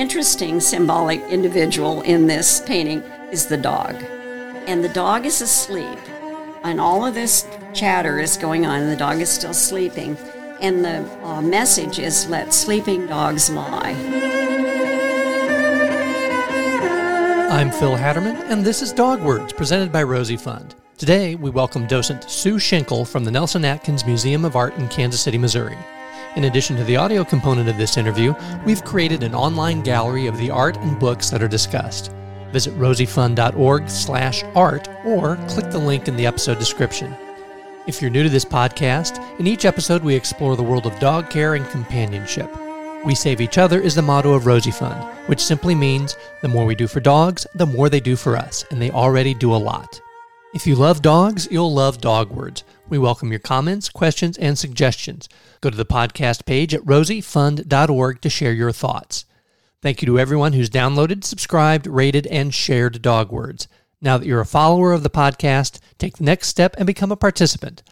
interesting symbolic individual in this painting is the dog. And the dog is asleep. And all of this chatter is going on, and the dog is still sleeping. And the uh, message is let sleeping dogs lie. I'm Phil Hatterman, and this is Dog Words, presented by Rosie Fund. Today, we welcome docent Sue Schinkel from the Nelson Atkins Museum of Art in Kansas City, Missouri. In addition to the audio component of this interview, we've created an online gallery of the art and books that are discussed. Visit rosiefund.org/art or click the link in the episode description. If you're new to this podcast, in each episode we explore the world of dog care and companionship. We save each other is the motto of Rosie Fund, which simply means the more we do for dogs, the more they do for us, and they already do a lot. If you love dogs, you'll love Dog Words. We welcome your comments, questions, and suggestions. Go to the podcast page at rosiefund.org to share your thoughts. Thank you to everyone who's downloaded, subscribed, rated, and shared Dog Words. Now that you're a follower of the podcast, take the next step and become a participant.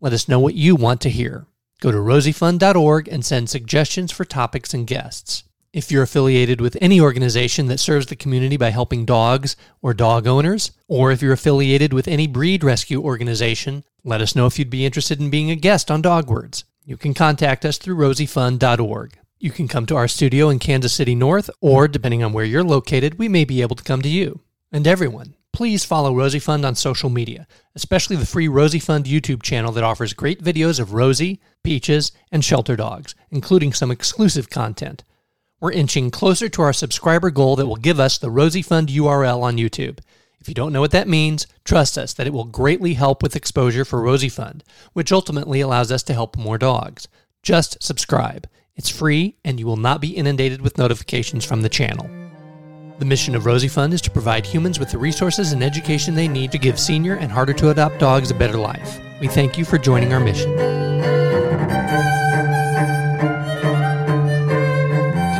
Let us know what you want to hear. Go to rosiefund.org and send suggestions for topics and guests. If you're affiliated with any organization that serves the community by helping dogs or dog owners, or if you're affiliated with any breed rescue organization, let us know if you'd be interested in being a guest on Dog Words. You can contact us through rosiefund.org. You can come to our studio in Kansas City North, or depending on where you're located, we may be able to come to you. And everyone, please follow Rosie Fund on social media, especially the free Rosie Fund YouTube channel that offers great videos of Rosie, Peaches, and shelter dogs, including some exclusive content we're inching closer to our subscriber goal that will give us the Rosie Fund URL on YouTube. If you don't know what that means, trust us that it will greatly help with exposure for Rosie Fund, which ultimately allows us to help more dogs. Just subscribe. It's free and you will not be inundated with notifications from the channel. The mission of Rosie Fund is to provide humans with the resources and education they need to give senior and harder to adopt dogs a better life. We thank you for joining our mission.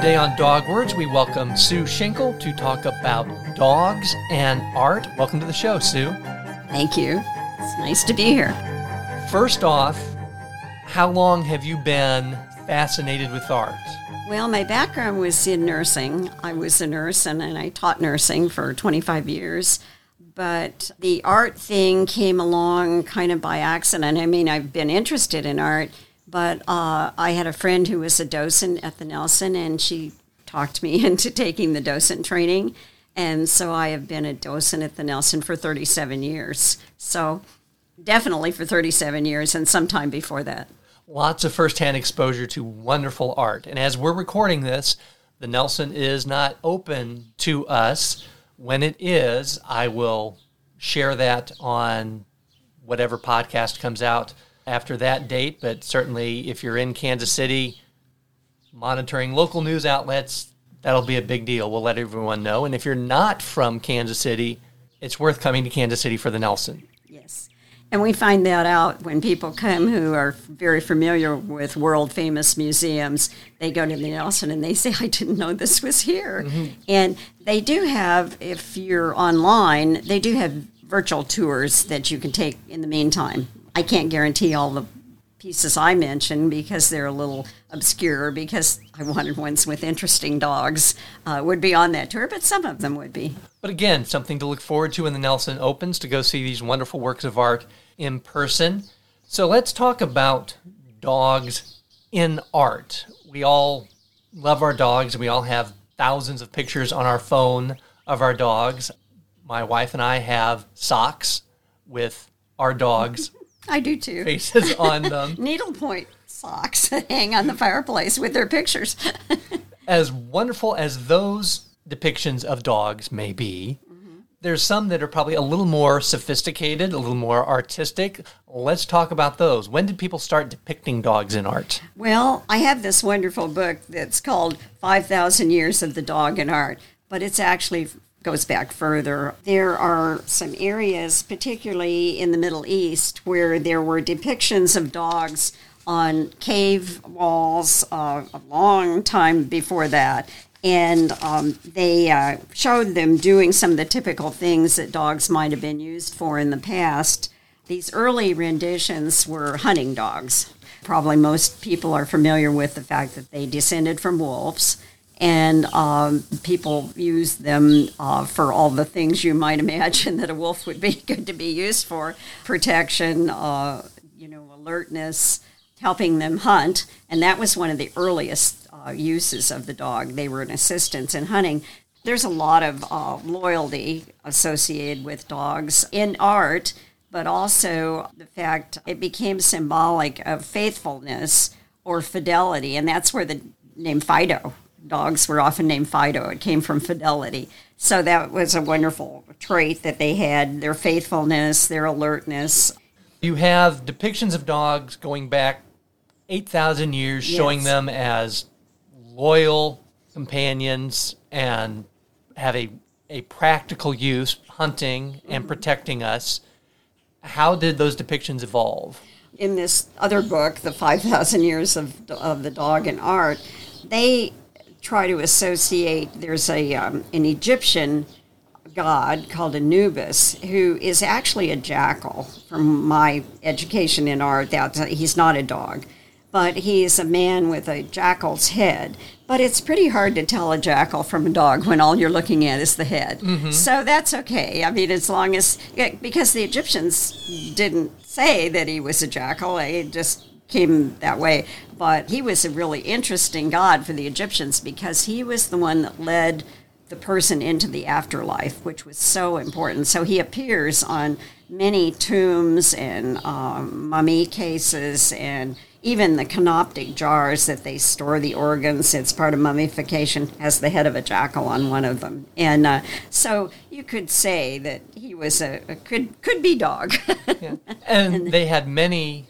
Today on Dog Words, we welcome Sue Schinkel to talk about dogs and art. Welcome to the show, Sue. Thank you. It's nice to be here. First off, how long have you been fascinated with art? Well, my background was in nursing. I was a nurse and, and I taught nursing for 25 years. But the art thing came along kind of by accident. I mean, I've been interested in art but uh, I had a friend who was a docent at the Nelson, and she talked me into taking the docent training. And so I have been a docent at the Nelson for 37 years. So definitely for 37 years and sometime before that. Lots of firsthand exposure to wonderful art. And as we're recording this, the Nelson is not open to us. When it is, I will share that on whatever podcast comes out after that date, but certainly if you're in Kansas City monitoring local news outlets, that'll be a big deal. We'll let everyone know. And if you're not from Kansas City, it's worth coming to Kansas City for the Nelson. Yes. And we find that out when people come who are very familiar with world famous museums. They go to the Nelson and they say, I didn't know this was here. Mm-hmm. And they do have, if you're online, they do have virtual tours that you can take in the meantime. I can't guarantee all the pieces I mentioned because they're a little obscure because I wanted ones with interesting dogs uh, would be on that tour, but some of them would be. But again, something to look forward to when the Nelson opens to go see these wonderful works of art in person. So let's talk about dogs in art. We all love our dogs. We all have thousands of pictures on our phone of our dogs. My wife and I have socks with our dogs I do too. Faces on them. Needlepoint socks hang on the fireplace with their pictures. as wonderful as those depictions of dogs may be, mm-hmm. there's some that are probably a little more sophisticated, a little more artistic. Let's talk about those. When did people start depicting dogs in art? Well, I have this wonderful book that's called 5,000 Years of the Dog in Art, but it's actually goes back further. There are some areas, particularly in the Middle East, where there were depictions of dogs on cave walls uh, a long time before that. And um, they uh, showed them doing some of the typical things that dogs might have been used for in the past. These early renditions were hunting dogs. Probably most people are familiar with the fact that they descended from wolves and um, people use them uh, for all the things you might imagine that a wolf would be good to be used for protection, uh, you know, alertness, helping them hunt. And that was one of the earliest uh, uses of the dog. They were an assistance in hunting. There's a lot of uh, loyalty associated with dogs in art, but also the fact it became symbolic of faithfulness or fidelity. And that's where the name Fido dogs were often named Fido. It came from fidelity. So that was a wonderful trait that they had their faithfulness, their alertness. You have depictions of dogs going back 8,000 years, Yes. showing them as loyal companions and have a, a practical use, hunting and mm-hmm. protecting us. How did those depictions evolve? in this other book, The 5,000 Years of, of the Dog in Art, they try to associate, there's a, um, an Egyptian god called Anubis who is actually a jackal from my education in art. That he's not a dog, but he is a man with a jackal's head. But it's pretty hard to tell a jackal from a dog when all you're looking at is the head. So that's okay. I mean, as long as because the Egyptians didn't say that he was a jackal, it just came that way. But he was a really interesting god for the Egyptians because he was the one that led the person into the afterlife, which was so important. So he appears on many tombs and um, mummy cases and even the canoptic jars that they store the organs. It's part of mummification, has the head of a jackal on one of them. And uh, so you could say that he was a, a could could be dog. And they had many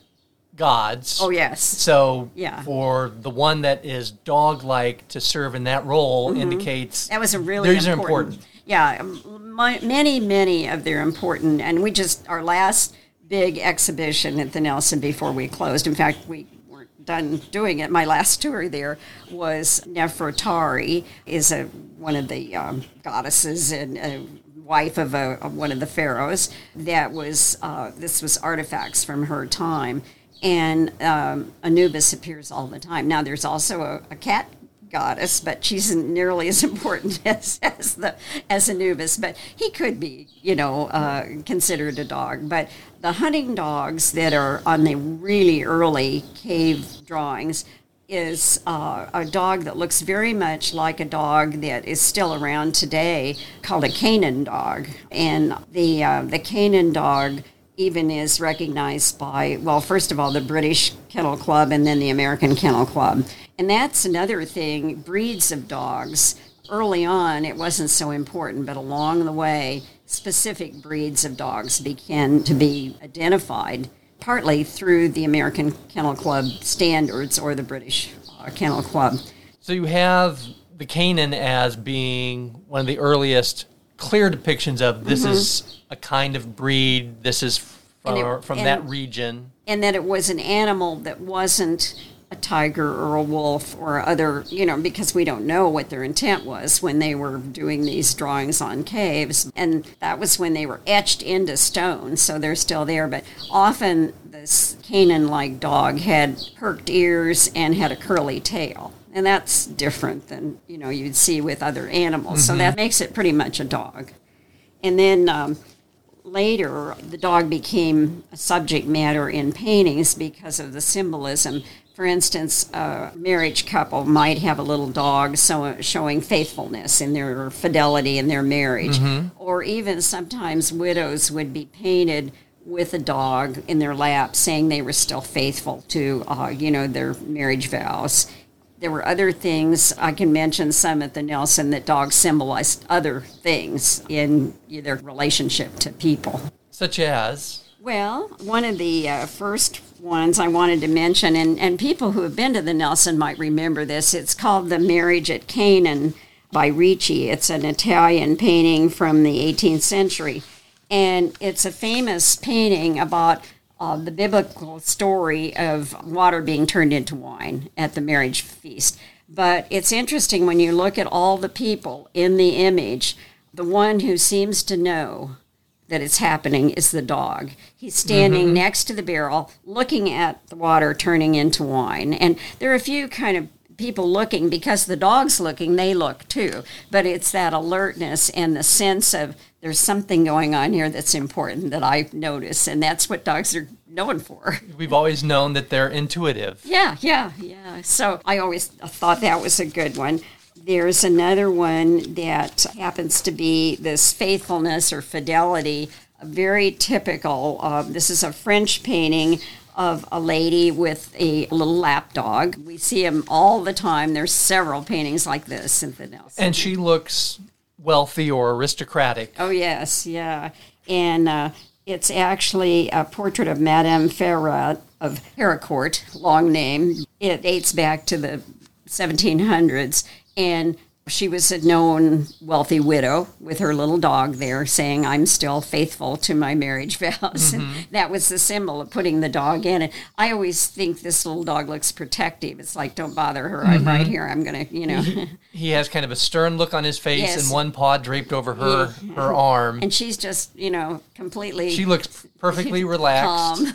gods. oh yes. So Yeah. for the one that is dog-like to serve in that role indicates Mm-hmm. That was a really These are important. important. Yeah, my, many, many of their important, and we just our last big exhibition at the Nelson before we closed. In fact, we weren't done doing it. My last tour there was Nefertari, is a one of the um, goddesses and. a wife of, a, of one of the pharaohs that was uh, this was artifacts from her time and um, anubis appears all the time now there's also a, a cat goddess, but she's nearly as important as, as the as Anubis. But he could be, you know, uh, considered a dog. But the hunting dogs that are on the really early cave drawings is uh, a dog that looks very much like a dog that is still around today, called a Canaan dog, and the uh, the Canaan dog even is recognized by, well, first of all, the British Kennel Club and then the American Kennel Club. And that's another thing breeds of dogs. Early on, it wasn't so important, but along the way, specific breeds of dogs began to be identified partly through the American Kennel Club standards or the British uh, Kennel Club. So you have the Canaan as being one of the earliest clear depictions of this is a kind of breed. This is Mm-hmm. From, it- from and- that region. and that it was an animal that wasn't a tiger or a wolf or other, you know, because we don't know what their intent was when they were doing these drawings on caves. And that was when they were etched into stone, so they're still there. But often this Canaan like dog had perked ears and had a curly tail. And that's different than, you know, you'd see with other animals. So that makes it pretty much a dog. And then um, later, the dog became a subject matter in paintings because of the symbolism. For instance, a marriage couple might have a little dog so, showing faithfulness in their fidelity in their marriage. Or even sometimes widows would be painted with a dog in their lap saying they were still faithful to, uh, you know, their marriage vows. There were other things. I can mention some at the Nelson that dogs symbolized other things in their relationship to people. Such as Well, one of the uh, first ones I wanted to mention, and, and people who have been to the Nelson might remember this, it's called The Marriage at Canaan by Ricci. It's an Italian painting from the 18th century. And it's a famous painting about uh, the biblical story of water being turned into wine at the marriage feast. But it's interesting when you look at all the people in the image, the one who seems to know that it's happening is the dog. He's standing next to the barrel, looking at the water turning into wine. And there are a few kind of people looking because the dog's looking, they look too. But it's that alertness and the sense of there's something going on here that's important that I notice, and that's what dogs are known for. We've always known that they're intuitive. Yeah, yeah, yeah. So I always thought that was a good one. There's another one that happens to be this faithfulness or fidelity, a very typical. Uh, this is a French painting of a lady with a little lap dog. We see him all the time. There's several paintings like this in the Nelson. And she looks wealthy or aristocratic. Oh, yes, yeah. And uh, it's actually a portrait of Madame Ferrat of Haraucourt, long name. It dates back to the 1700s. And she was a known wealthy widow with her little dog there saying, I'm still faithful to my marriage vows. Mm-hmm. And that was the symbol of putting the dog in. And I always think this little dog looks protective. It's like, don't bother her. I'm right mm-hmm. here. I'm going to, you know. he has kind of a stern look on his face yes. and one paw draped over her, yeah. her arm. And she's just, you know, completely. She looks perfectly relaxed.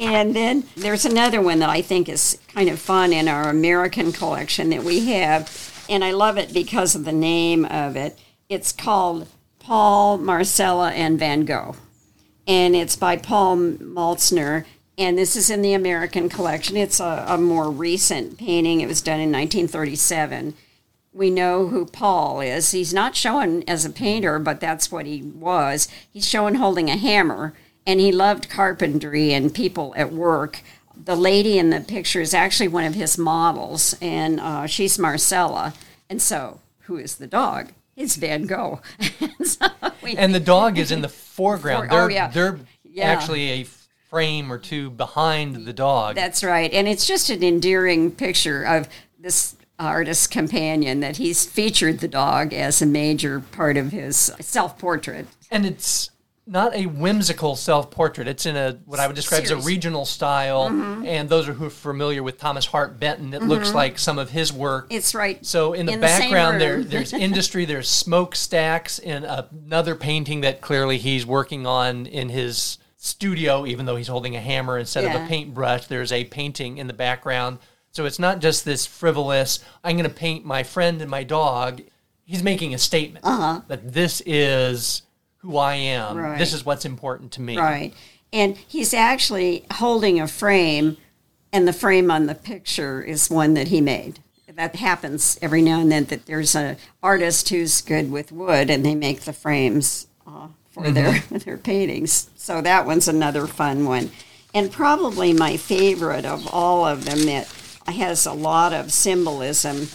And then there's another one that I think is kind of fun in our American collection that we have and I love it because of the name of it. It's called Paul, Marcella, and Van Gogh, and it's by Paul Meltsner. And this is in the American collection. It's a, a more recent painting. It was done in 1937. We know who Paul is. He's not shown as a painter, but that's what he was. He's shown holding a hammer, and he loved carpentry and people at work the lady in the picture is actually one of his models, and uh, she's Marcella. And so, who is the dog? It's Van Gogh. and, so and the dog is in the foreground. For, they're, oh, yeah. they're yeah. actually a frame or two behind the dog. That's right. And it's just an endearing picture of this artist's companion that he's featured the dog as a major part of his self portrait. And it's not a whimsical self-portrait. It's in a what I would describe Series. as a regional style, mm-hmm. and those are who are familiar with Thomas Hart Benton. It mm-hmm. looks like some of his work. It's right. So in the in background, the there there's industry. There's smokestacks in another painting that clearly he's working on in his studio, even though he's holding a hammer instead yeah. of a paintbrush. There's a painting in the background. So it's not just this frivolous. I'm going to paint my friend and my dog. He's making a statement uh-huh. that this is who I am. Right. This is what's important to me. Right. And he's actually holding a frame, and the frame on the picture is one that he made. That happens every now and then. That there's an artist who's good with wood, and they make the frames uh, for mm-hmm. their their paintings. So that one's another fun one, and probably my favorite of all of them that has a lot of symbolism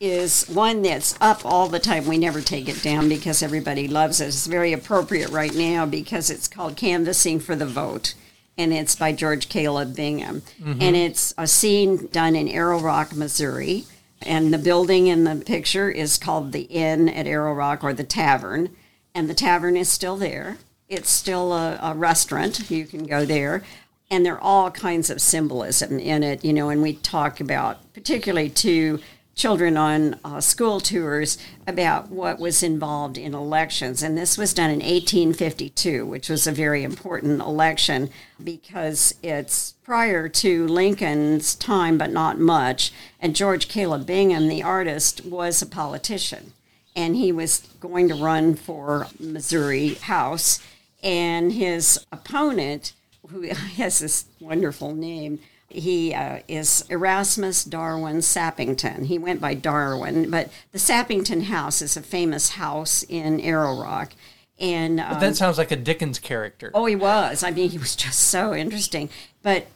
is one that's up all the time. We never take it down because everybody loves it. It's very appropriate right now because it's called Canvassing for the Vote. And it's by George Caleb Bingham. Mm-hmm. And it's a scene done in Arrow Rock, Missouri. And the building in the picture is called the Inn at Arrow Rock or the Tavern. And the tavern is still there. It's still a, a restaurant. You can go there and there are all kinds of symbolism in it, you know, and we talk about particularly to children on uh, school tours about what was involved in elections. And this was done in 1852, which was a very important election because it's prior to Lincoln's time, but not much. And George Caleb Bingham, the artist, was a politician. And he was going to run for Missouri House. And his opponent, who has this wonderful name, he uh, is Erasmus Darwin Sappington. He went by Darwin, but the Sappington House is a famous house in Arrow Rock. And um, that sounds like a Dickens character. Oh, he was. I mean, he was just so interesting. But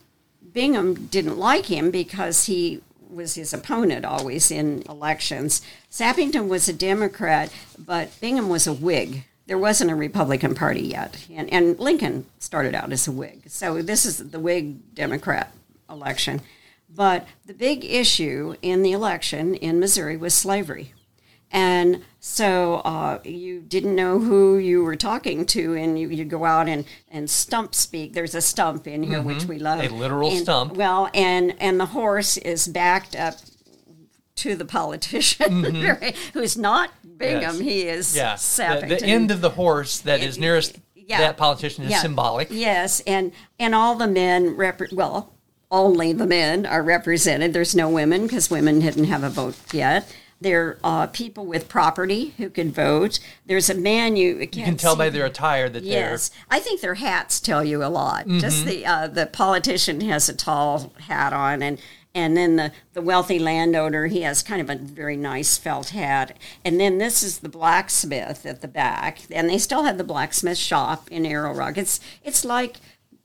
Bingham didn't like him because he was his opponent always in elections. Sappington was a Democrat, but Bingham was a Whig. There wasn't a Republican Party yet. And, and Lincoln started out as a Whig. So this is the Whig Democrat election. But the big issue in the election in Missouri was slavery. And so uh, you didn't know who you were talking to, and you, would go out and, and stump speak. There's a stump in here, mm-hmm. which we love. A literal and, stump. Well, and, and the horse is backed up to the politician, mm-hmm. who's not Bingham. Yes. He is yeah. The, the, end of the horse that is nearest yeah. that politician is yeah. symbolic. Yes, and and all the men rep- well only the men are represented. There's no women because women didn't have a vote yet. There are people with property who can vote. There's a man you can't You can tell see- by their attire that they're. Yes, I think their hats tell you a lot. Just the uh, the politician has a tall hat on, and and then the the wealthy landowner he has kind of a very nice felt hat, and then this is the blacksmith at the back, and they still have the blacksmith shop in Arrow Rock. It's it's like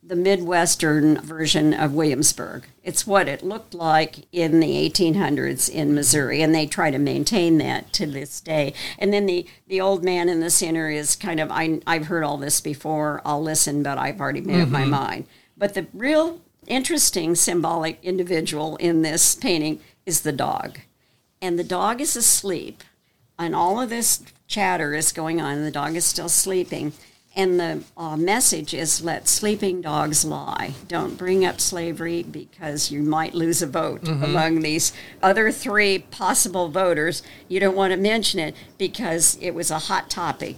the Midwestern version of Williamsburg. It's what it looked like in the 1800s in Missouri, and they try to maintain that to this day. And then the, the old man in the center is kind of, I, I've heard all this before, I'll listen, but I've already made up my mm-hmm. mind. But the real interesting symbolic individual in this painting is the dog. And the dog is asleep, and all of this chatter is going on, and the dog is still sleeping. And the uh, message is let sleeping dogs lie. Don't bring up slavery because you might lose a vote among these other three possible voters. You don't want to mention it because it was a hot topic.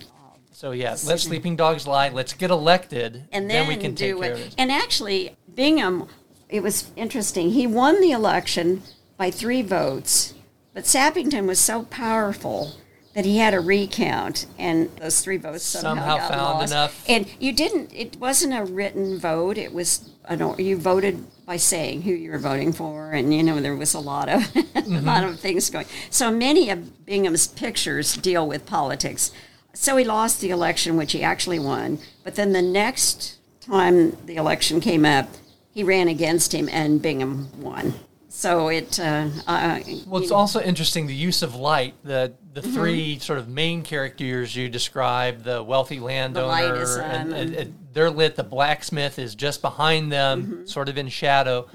So yeah, let sleeping dogs lie. Let's get elected, And then, we can take do care it. it. And actually, Bingham, it was interesting. He won the election by three votes, but Sappington was so powerful that he had a recount, and those three votes somehow, Somehow got found lost. enough. And you didn't. It wasn't a written vote. It was. Don't. You voted by saying who you were voting for, and you know there was a lot of a lot of things going. So many of Bingham's pictures deal with politics. So he lost the election, which he actually won. But then the next time the election came up, he ran against him, and Bingham won. So it. Uh, uh, Well, it's you- also interesting the use of light. The the Mm-hmm. three sort of main characters you describe the wealthy landowner, light is and, and- and- and they're lit. The blacksmith is just behind them, Mm-hmm. sort of in shadow.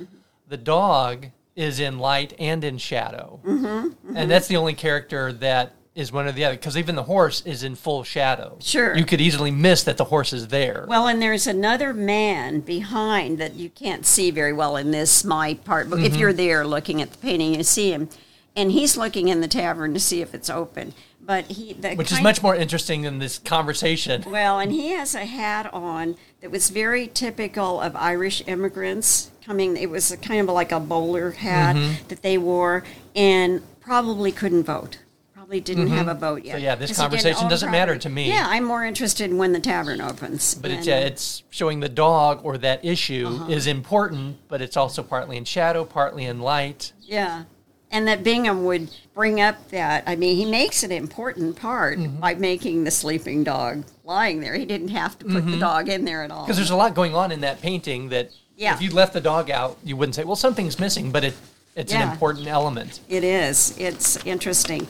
The dog is in light and in shadow, Mm-hmm. and that's the only character that is one or the other. Because even the horse is in full shadow. Sure. you could easily miss that the horse is there. Well, and there's another man behind that you can't see very well in this my part, but Mm-hmm. if you're there looking at the painting, you see him, and he's looking in the tavern to see if it's open. But he, which is much more interesting than this conversation. well, and he has a hat on that was very typical of Irish immigrants coming. It was a kind of like a bowler hat Mm-hmm. that they wore, and probably couldn't vote. Probably didn't have a vote yet. Mm-hmm. So, yeah, this conversation doesn't matter to me. Yeah, I'm more interested in when the tavern opens. But it's And, yeah, it's showing the dog or that issue Uh-huh. is important, but it's also partly in shadow, partly in light. Yeah. And that Bingham would bring up that. I mean, he makes an important part Mm-hmm. by making the sleeping dog lying there. He didn't have to put the dog in there at all. Because there's a lot going on in that painting that Yeah. if you left the dog out, you wouldn't say, well, something's missing, but it it's an important element. It is. It's interesting.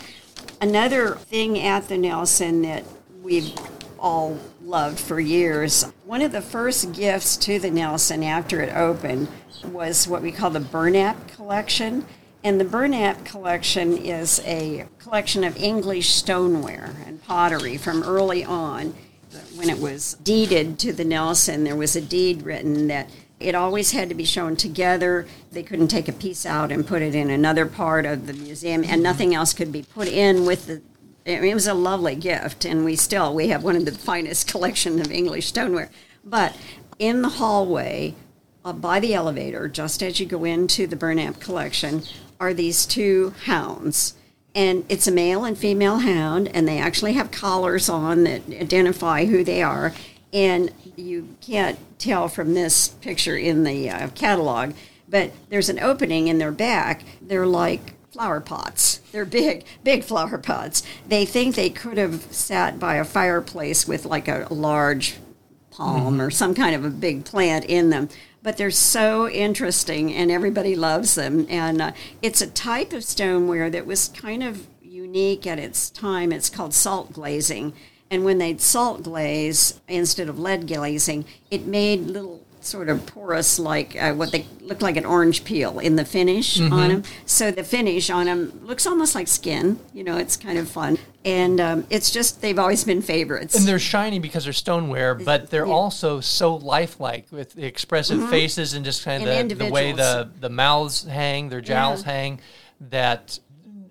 Another thing at the Nelson that we've all loved for years, one of the first gifts to the Nelson after it opened was what we call the Burnap collection. And the Burnap collection is a collection of English stoneware and pottery from early on. When it was deeded to the Nelson, there was a deed written that it always had to be shown together. They couldn't take a piece out and put it in another part of the museum, and nothing else could be put in with the. I mean, it was a lovely gift, and we still we have one of the finest collection of English stoneware. But in the hallway, uh, by the elevator, just as you go into the Burnap collection, are these two hounds. And it's a male and female hound, and they actually have collars on that identify who they are. And you can't tell from this picture in the uh, catalog, but there's an opening in their back. They're like flower pots. They're big, big flower pots. They think they could have sat by a fireplace with like a large palm or some kind of a big plant in them. But they're so interesting and everybody loves them. And uh, it's a type of stoneware that was kind of unique at its time. It's called salt glazing. And when they'd salt glaze instead of lead glazing, it made little sort of porous, like uh, what they look like an orange peel in the finish on them. So the finish on them looks almost like skin. You know, it's kind of fun. And um, it's just, they've always been favorites. And they're shiny because they're stoneware, but they're Yeah. also so lifelike with the expressive faces and just kind of the, the way the, the mouths hang, their jowls Yeah. hang, that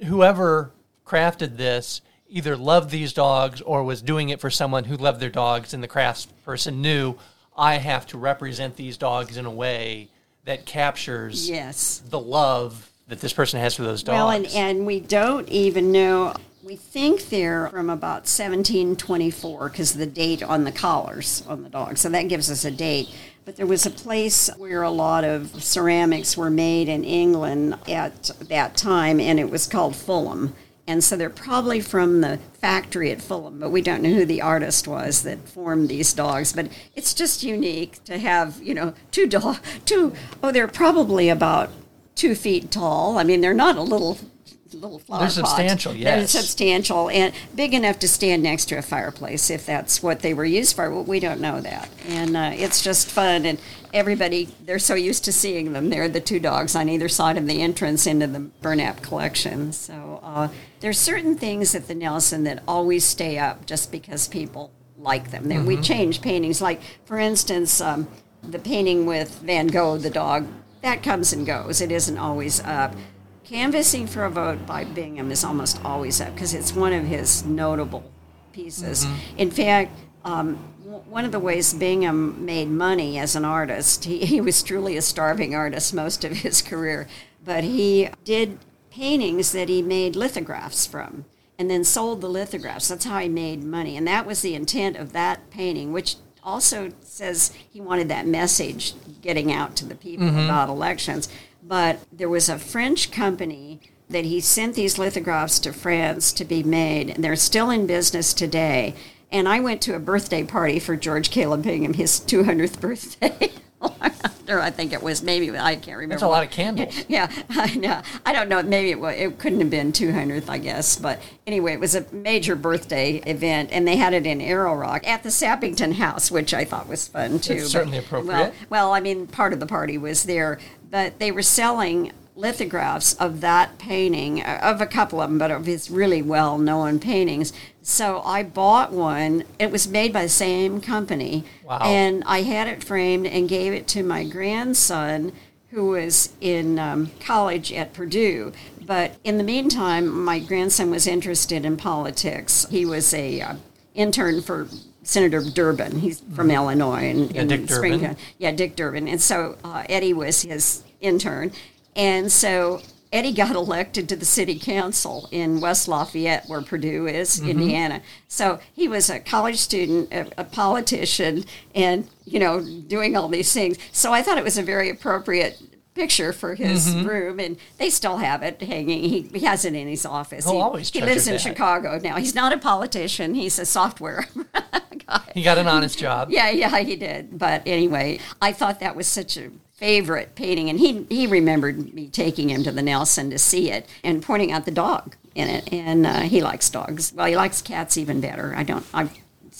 whoever crafted this either loved these dogs or was doing it for someone who loved their dogs, and the crafts person knew I have to represent these dogs in a way that captures Yes. the love that this person has for those dogs. Well, and, and we don't even know. We think they're from about 1724 because the date on the collars on the dog. So that gives us a date. But there was a place where a lot of ceramics were made in England at that time, and it was called Fulham. And so they're probably from the factory at Fulham, but we don't know who the artist was that formed these dogs. But it's just unique to have, you know, two dog, two. Oh, they're probably about two feet tall. I mean, they're not a little little flower They're substantial, They're yes. substantial and big enough to stand next to a fireplace if that's what they were used for. Well, we don't know that, and uh, it's just fun. And everybody, they're so used to seeing them. They're the two dogs on either side of the entrance into the Burnap collection. So uh, there's certain things at the Nelson that always stay up just because people like them. We Mm-hmm. change paintings, like for instance, um, the painting with Van Gogh, the dog. That comes and goes. It isn't always up. Canvassing for a vote by Bingham is almost always up because it's one of his notable pieces. In fact, um, w- one of the ways Bingham made money as an artist, he, he was truly a starving artist most of his career, but he did paintings that he made lithographs from and then sold the lithographs. That's how he made money. And that was the intent of that painting, which also says he wanted that message getting out to the people about elections. But there was a French company that he sent these lithographs to France to be made, and they're still in business today. And I went to a birthday party for George Caleb Bingham, his 200th birthday. After I think it was maybe I can't remember. That's a lot of candles. Yeah, I know. I don't know. Maybe it, wa it couldn't have been 200th, I guess. But anyway, it was a major birthday event, and they had it in Arrow Rock at the Sappington House, which I thought was fun too. It's But- certainly appropriate. Well, well, I mean, part of the party was there, but they were selling lithographs of that painting, uh, of a couple of them, but of his really well known paintings. So I bought one. It was made by the same company. Wow. And I had it framed and gave it to my grandson who was in um, college at Purdue. But in the meantime, my grandson was interested in politics. He was a uh, intern for Senator Durbin. He's from Illinois and Mm-hmm. Yeah, in Dick Durbin. Springfield. Yeah, Dick Durbin. And so uh, Eddie was his intern. And so Eddie got elected to the city council in West Lafayette, where Purdue is, Mm-hmm. Indiana. So he was a college student, a, a politician, and, you know, doing all these things. So I thought it was a very appropriate picture for his Mm-hmm. room, and they still have it hanging. He, he has it in his office. He'll he, always he lives in that. Chicago now. He's not a politician, he's a software guy. He got an honest job. Yeah, yeah, he did. But anyway, I thought that was such a favorite painting, and he he remembered me taking him to the Nelson to see it and pointing out the dog in it. And uh, he likes dogs. Well, he likes cats even better. I don't. I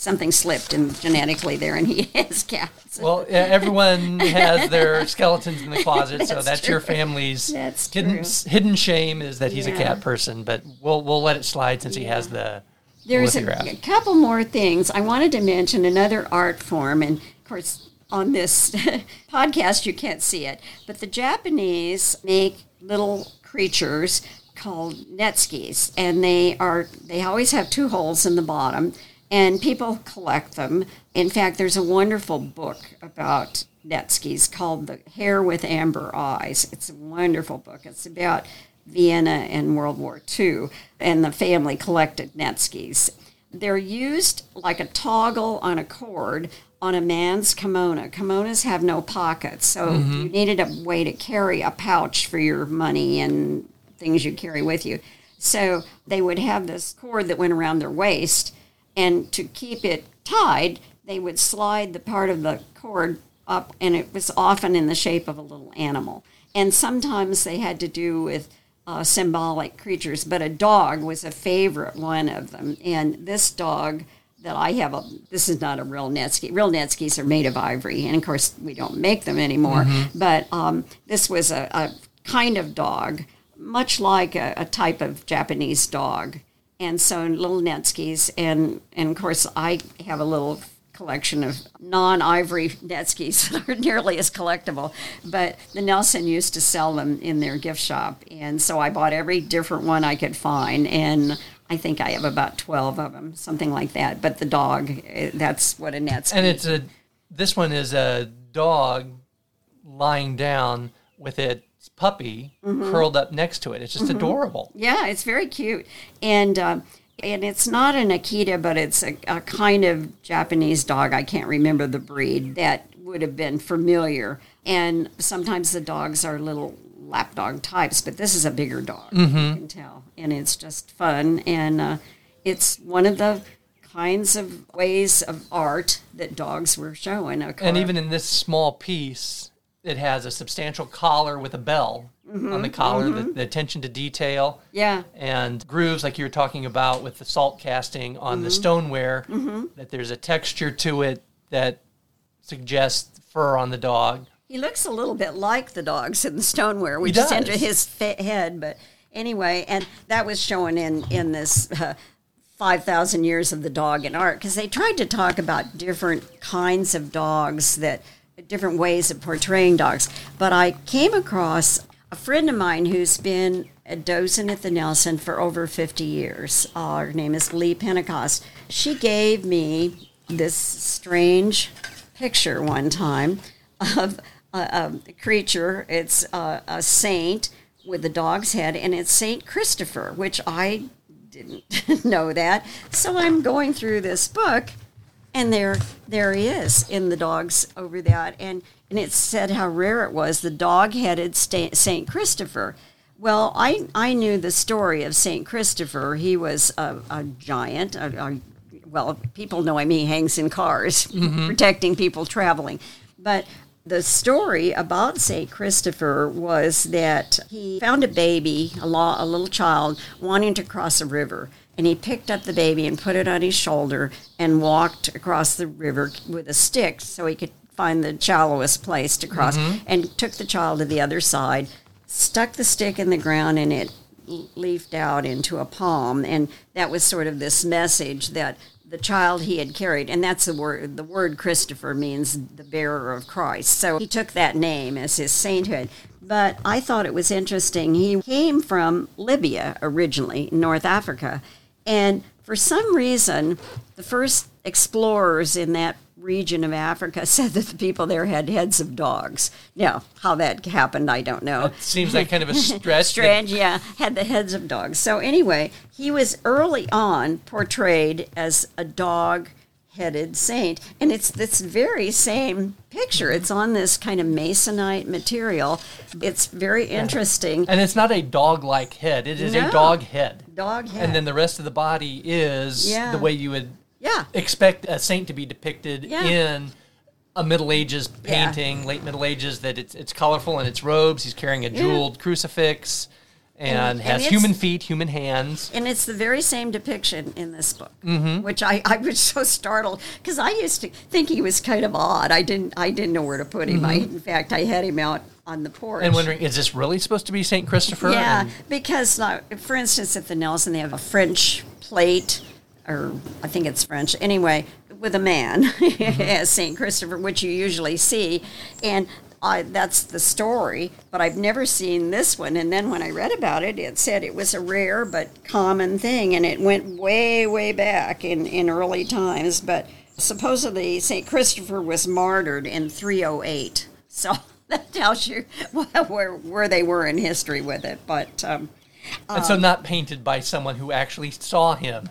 something slipped in genetically there, and he has cats. Well, everyone has their skeletons in the closet, so That's that's your family's That's hidden hidden shame is that he's a cat person. But we'll we'll let it slide since he has the There's a, a couple more things. I wanted to mention another art form, and of course, on this podcast, you can't see it, but the Japanese make little creatures called netsukes, and they are they always have two holes in the bottom, and people collect them. In fact, there's a wonderful book about netsukes called "The Hare with Amber Eyes." It's a wonderful book. It's about Vienna and World War II, and the family collected netsukes. They're used like a toggle on a cord on a man's kimono. Kimonos have no pockets, so mm-hmm. you needed a way to carry a pouch for your money and things you carry with you. So they would have this cord that went around their waist, and to keep it tied, they would slide the part of the cord up, and it was often in the shape of a little animal. And sometimes they had to do with uh, symbolic creatures, but a dog was a favorite one of them. And this dog that I have, a, this is not a real Netsuke. Real Netsukes are made of ivory, and of course we don't make them anymore. But um, this was a, a kind of dog, much like a, a type of Japanese dog. And so little Netsukes, and and of course I have a little collection of non-ivory Netsukes that are nearly as collectible. But the Nelson used to sell them in their gift shop, and so I bought every different one I could find, and I think I have about twelve of them, something like that. But the dog, eh, that's what a Netsuke. and it's a this one is a dog lying down with its puppy curled up next to it. It's just adorable. Yeah, it's very cute, and um, and it's not an Akita, but it's a, a kind of Japanese dog. I can't remember the breed that would have been familiar. And sometimes the dogs are little lapdog types, but this is a bigger dog. You can tell, and it's just fun, and uh, it's one of the kinds of ways of art that dogs were showing. And even in this small piece, it has a substantial collar with a bell on the collar, the, the attention to detail. yeah, and grooves like you were talking about with the salt casting on Mm-hmm. the stoneware that there's a texture to it that suggests fur on the dog He looks a little bit like the dogs in the stoneware, which is under his head. But anyway, and that was shown in in this uh, five thousand years of the dog in art because they tried to talk about different kinds of dogs that different ways of portraying dogs. But I came across a friend of mine who's been a docent at the Nelson for over 50 years. Uh, her name is Lee Pentecost. She gave me this strange picture one time of a, a creature. It's a, a saint with a dog's head, and it's Saint Christopher, which I didn't know that. So I'm going through this book, and there, there he is in the dogs over that, and and it said how rare it was the dog-headed Saint Christopher. Well, I I knew the story of Saint Christopher. He was a, a giant. A, a, well, people know him. He hangs in cars, mm-hmm. protecting people traveling. But the story about Saint Christopher was that he found a baby, a, lo- a little child, wanting to cross a river, and he picked up the baby and put it on his shoulder and walked across the river with a stick so he could find the shallowest place to cross, mm-hmm. and took the child to the other side, stuck the stick in the ground, and it leafed out into a palm, and that was sort of this message that the child he had carried, and that's the word. The word Christopher means the bearer of Christ. So he took that name as his sainthood. But I thought it was interesting. He came from Libya originally, North Africa, and for some reason, the first explorers in that region of Africa said that the people there had heads of dogs. Now, how that happened, I don't know. it seems like kind of a stretch that- Strange, yeah, had the heads of dogs. So anyway, he was early on portrayed as a dog-headed saint, and it's this very same picture. It's on this kind of masonite material. It's very interesting. and it's not a dog-like head it is No. a dog head Dog head. and then the rest of the body is Yeah. the way you would yeah, expect a saint to be depicted Yeah. in a Middle Ages painting, late Middle Ages, that it's it's colorful in its robes. He's carrying a jeweled crucifix and, And- has human feet, human hands. and it's the very same depiction in this book, Mm-hmm. which I, I was so startled because I used to think he was kind of odd. I didn't I didn't know where to put him. I, in fact, I had him out on the porch Mm-hmm. And wondering, is this really supposed to be Saint Christopher? Yeah, And- because like, for instance, at the Nelson, they have a French plate, or I think it's French. Anyway, with a man as Saint Christopher, which you usually see, and I, that's the story. But I've never seen this one. And then when I read about it, it said it was a rare but common thing, and it went way, way back in in early times. But supposedly Saint Christopher was martyred in 308. So. That tells you where, where they were in history with it, but um, and so not painted by someone who actually saw him.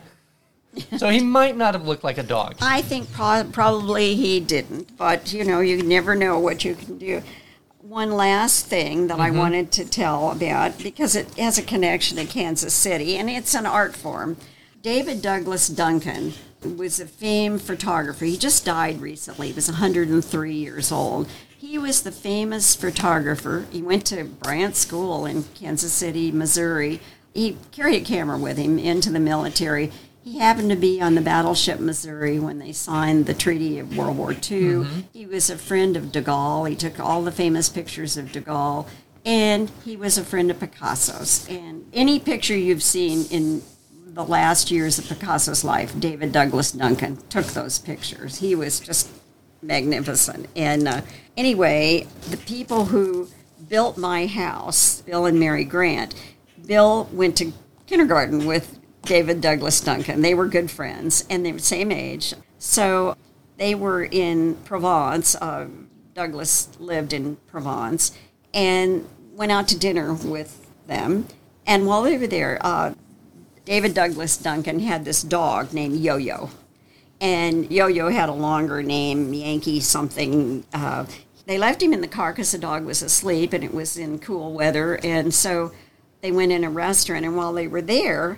So he might not have looked like a dog. I think pro- probably he didn't, but you know, you never know what you can do. One last thing that I mm-hmm. wanted to tell about because it has a connection to Kansas City and it's an art form. David Douglas Duncan was a famed photographer. He just died recently. He was 103 years old. He was the famous photographer. He went to Bryant School in Kansas City, Missouri. He carried a camera with him into the military. He happened to be on the battleship Missouri when they signed the Treaty of World War II. He was a friend of de Gaulle. He took all the famous pictures of de Gaulle. And he was a friend of Picasso's. And any picture you've seen in the last years of Picasso's life, David Douglas Duncan took those pictures. He was just magnificent. And uh, anyway, the people who built my house, Bill and Mary Grant, Bill went to kindergarten with David Douglas Duncan. They were good friends and they were the same age. So they were in Provence, uh, Douglas lived in Provence and went out to dinner with them. And while they were there, uh, David Douglas Duncan had this dog named Yo Yo. And Yo Yo had a longer name, Yankee something. Uh, they left him in the car because the dog was asleep and it was in cool weather. And so they went in a restaurant, and while they were there,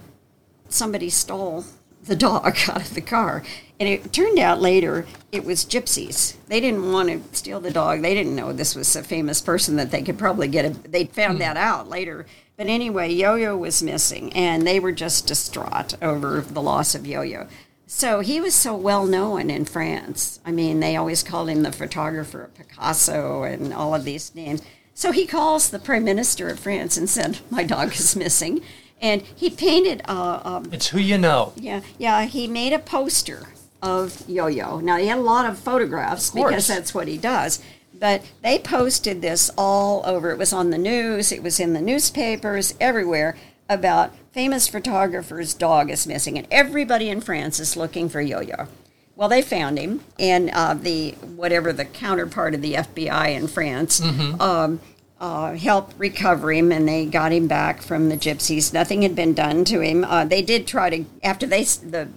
somebody stole the dog out of the car. And it turned out later it was gypsies. They didn't want to steal the dog. They didn't know this was a famous person that they could probably get. A, they found hmm. that out later. But anyway, Yo Yo was missing, and they were just distraught over the loss of Yo Yo. So he was so well known in France. I mean, they always called him the photographer of Picasso and all of these names. So he calls the prime minister of France and said, "My dog is missing." And he painted a, a It's who you know. yeah, yeah. He made a poster of Yo-Yo. Now he had a lot of photographs course. because that's what he does. But they posted this all over. It was on the news. It was in the newspapers everywhere about famous photographer's dog is missing, and everybody in France is looking for Yo-Yo. Well, they found him, and uh, the whatever the counterpart of the FBI in France um, uh, helped recover him, and they got him back from the gypsies. Nothing had been done to him. Uh, they did try to after they the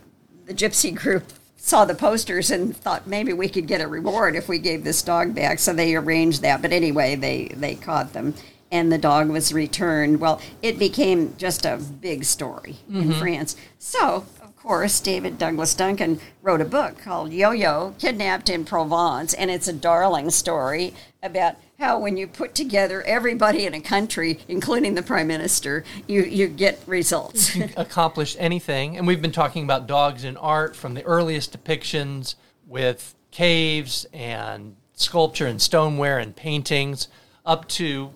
the gypsy group saw the posters and thought maybe we could get a reward if we gave this dog back. So they arranged that. But anyway, they they caught them. And the dog was returned. Well, it became just a big story in France. So, of course, David Douglas Duncan wrote a book called Yo Yo Kidnapped in Provence. And it's a darling story about how, when you put together everybody in a country, including the prime minister, you, you get results. accomplish anything. And we've been talking about dogs in art from the earliest depictions with caves and sculpture and stoneware and paintings up to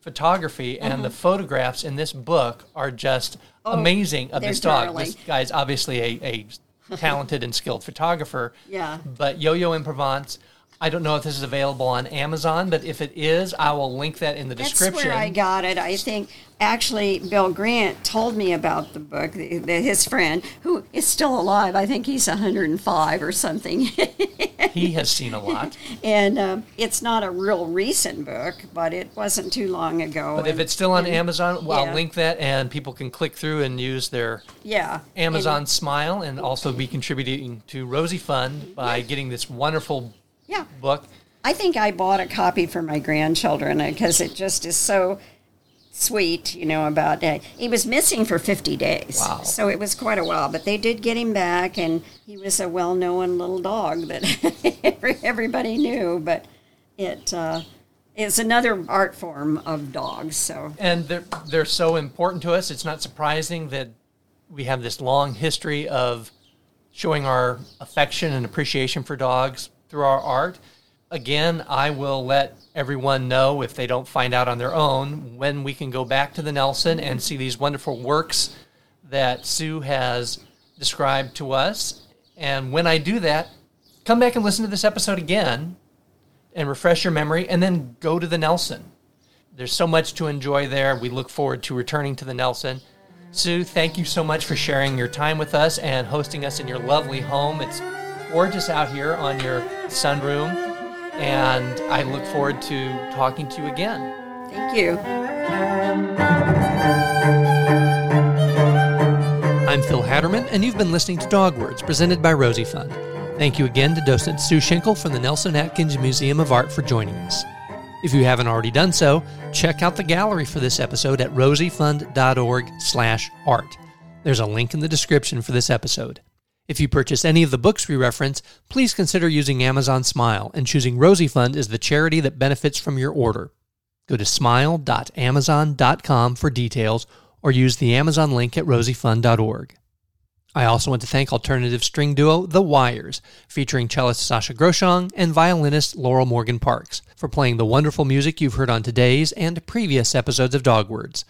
photography. And mm-hmm. the photographs in this book are just oh, amazing of this dog. darling. This guy's obviously a, a talented and skilled photographer. Yeah. But Yo Yo in Provence. I don't know if this is available on Amazon, but if it is, I will link that in the That's description. where I got it. I think actually Bill Grant told me about the book. The, the, his friend, who is still alive, I think he's 105 or something, he has seen a lot. and um, it's not a real recent book, but it wasn't too long ago. But if it's still on Amazon, well, Yeah. I'll link that and people can click through and use their yeah, Amazon And- Smile and also be contributing to Rosie Fund by getting this wonderful yeah, book. I think I bought a copy for my grandchildren because it just is so sweet, you know, about it. He was missing for 50 days. Wow. So it was quite a while, but they did get him back, and he was a well known little dog that everybody knew, but it uh, is another art form of dogs. So, And they're, they're so important to us. It's not surprising that we have this long history of showing our affection and appreciation for dogs through our art. Again, I will let everyone know if they don't find out on their own when we can go back to the Nelson and see these wonderful works that Sue has described to us. And when I do that, come back and listen to this episode again and refresh your memory and then go to the Nelson. There's so much to enjoy there. We look forward to returning to the Nelson. Sue, thank you so much for sharing your time with us and hosting us in your lovely home. It's gorgeous out here on your sunroom, and I look forward to talking to you again. thank you. I'm Phil Hatterman, and you've been listening to Dog Words, presented by Rosie Fund. Thank you again to docent Sue Schinkel from the Nelson Atkins Museum of Art for joining us. If you haven't already done so, check out the gallery for this episode at rosiefund.org/art. There's a link in the description for this episode. If you purchase any of the books we reference, please consider using Amazon Smile and choosing Rosie Fund as the charity that benefits from your order. Go to smile.amazon.com for details or use the Amazon link at rosiefund.org. I also want to thank alternative string duo The Wires, featuring cellist Sascha Groschang and violinist Laurel Morgan Parks, for playing the wonderful music you've heard on today's and previous episodes of Dog Words.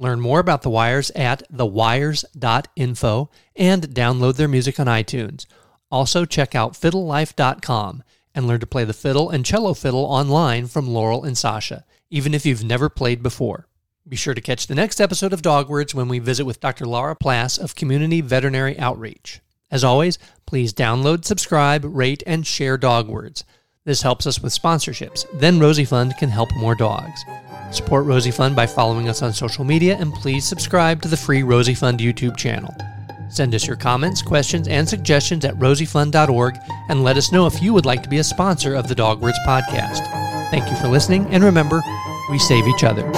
Learn more about The Wires at thewires.info and download their music on iTunes. Also, check out fiddlelife.com and learn to play the fiddle and cello fiddle online from Laurel and Sasha, even if you've never played before. Be sure to catch the next episode of Dog Words when we visit with Dr. Laura Plass of Community Veterinary Outreach. As always, please download, subscribe, rate, and share Dog Words. This helps us with sponsorships. Then Rosie Fund can help more dogs. Support Rosie Fund by following us on social media and please subscribe to the free Rosie Fund YouTube channel. Send us your comments, questions, and suggestions at rosiefund.org and let us know if you would like to be a sponsor of the Dog Words podcast. Thank you for listening, and remember, we save each other.